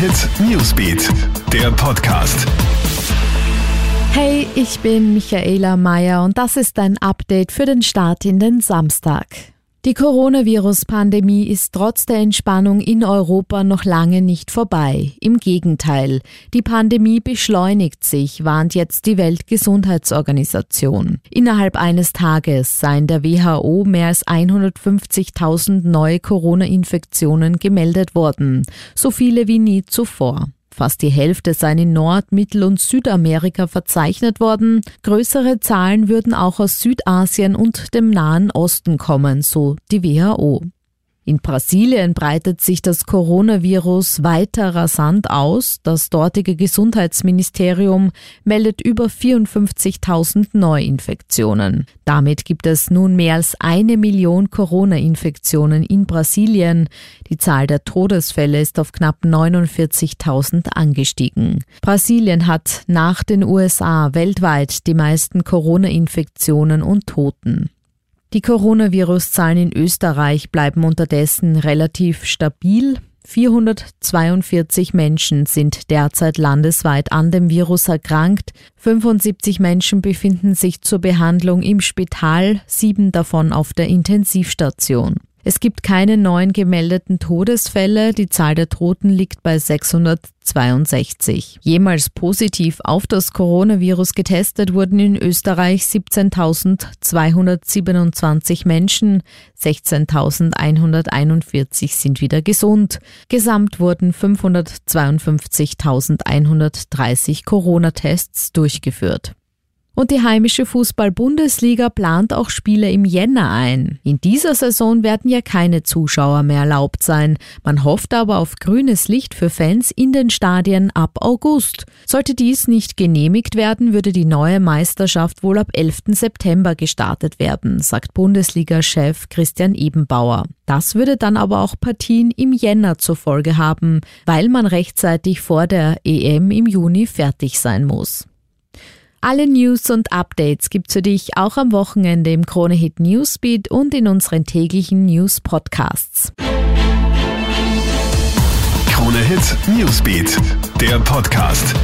Hit Newsbeat, der Podcast. Hey, ich bin Michaela Mayer und das ist ein Update für den Start in den Samstag. Die Coronavirus-Pandemie ist trotz der Entspannung in Europa noch lange nicht vorbei. Im Gegenteil, die Pandemie beschleunigt sich, warnt jetzt die Weltgesundheitsorganisation. Innerhalb eines Tages seien der WHO mehr als 150.000 neue Corona-Infektionen gemeldet worden, so viele wie nie zuvor. Fast die Hälfte seien in Nord-, Mittel- und Südamerika verzeichnet worden. Größere Zahlen würden auch aus Südasien und dem Nahen Osten kommen, so die WHO. In Brasilien breitet sich das Coronavirus weiter rasant aus. Das dortige Gesundheitsministerium meldet über 54.000 Neuinfektionen. Damit gibt es nun mehr als eine Million Corona-Infektionen in Brasilien. Die Zahl der Todesfälle ist auf knapp 49.000 angestiegen. Brasilien hat nach den USA weltweit die meisten Corona-Infektionen und Toten. Die Coronavirus-Zahlen in Österreich bleiben unterdessen relativ stabil. 442 Menschen sind derzeit landesweit an dem Virus erkrankt. 75 Menschen befinden sich zur Behandlung im Spital, sieben davon auf der Intensivstation. Es gibt keine neuen gemeldeten Todesfälle. Die Zahl der Toten liegt bei 662. Jemals positiv auf das Coronavirus getestet wurden in Österreich 17.227 Menschen. 16.141 sind wieder gesund. Gesamt wurden 552.130 Corona-Tests durchgeführt. Und die heimische Fußball-Bundesliga plant auch Spiele im Jänner ein. In dieser Saison werden ja keine Zuschauer mehr erlaubt sein. Man hofft aber auf grünes Licht für Fans in den Stadien ab August. Sollte dies nicht genehmigt werden, würde die neue Meisterschaft wohl ab 11. September gestartet werden, sagt Bundesliga-Chef Christian Ebenbauer. Das würde dann aber auch Partien im Jänner zur Folge haben, weil man rechtzeitig vor der EM im Juni fertig sein muss. Alle News und Updates gibt's für dich auch am Wochenende im Kronehit Newsbeat und in unseren täglichen News Podcasts. Kronehit Newsbeat, der Podcast.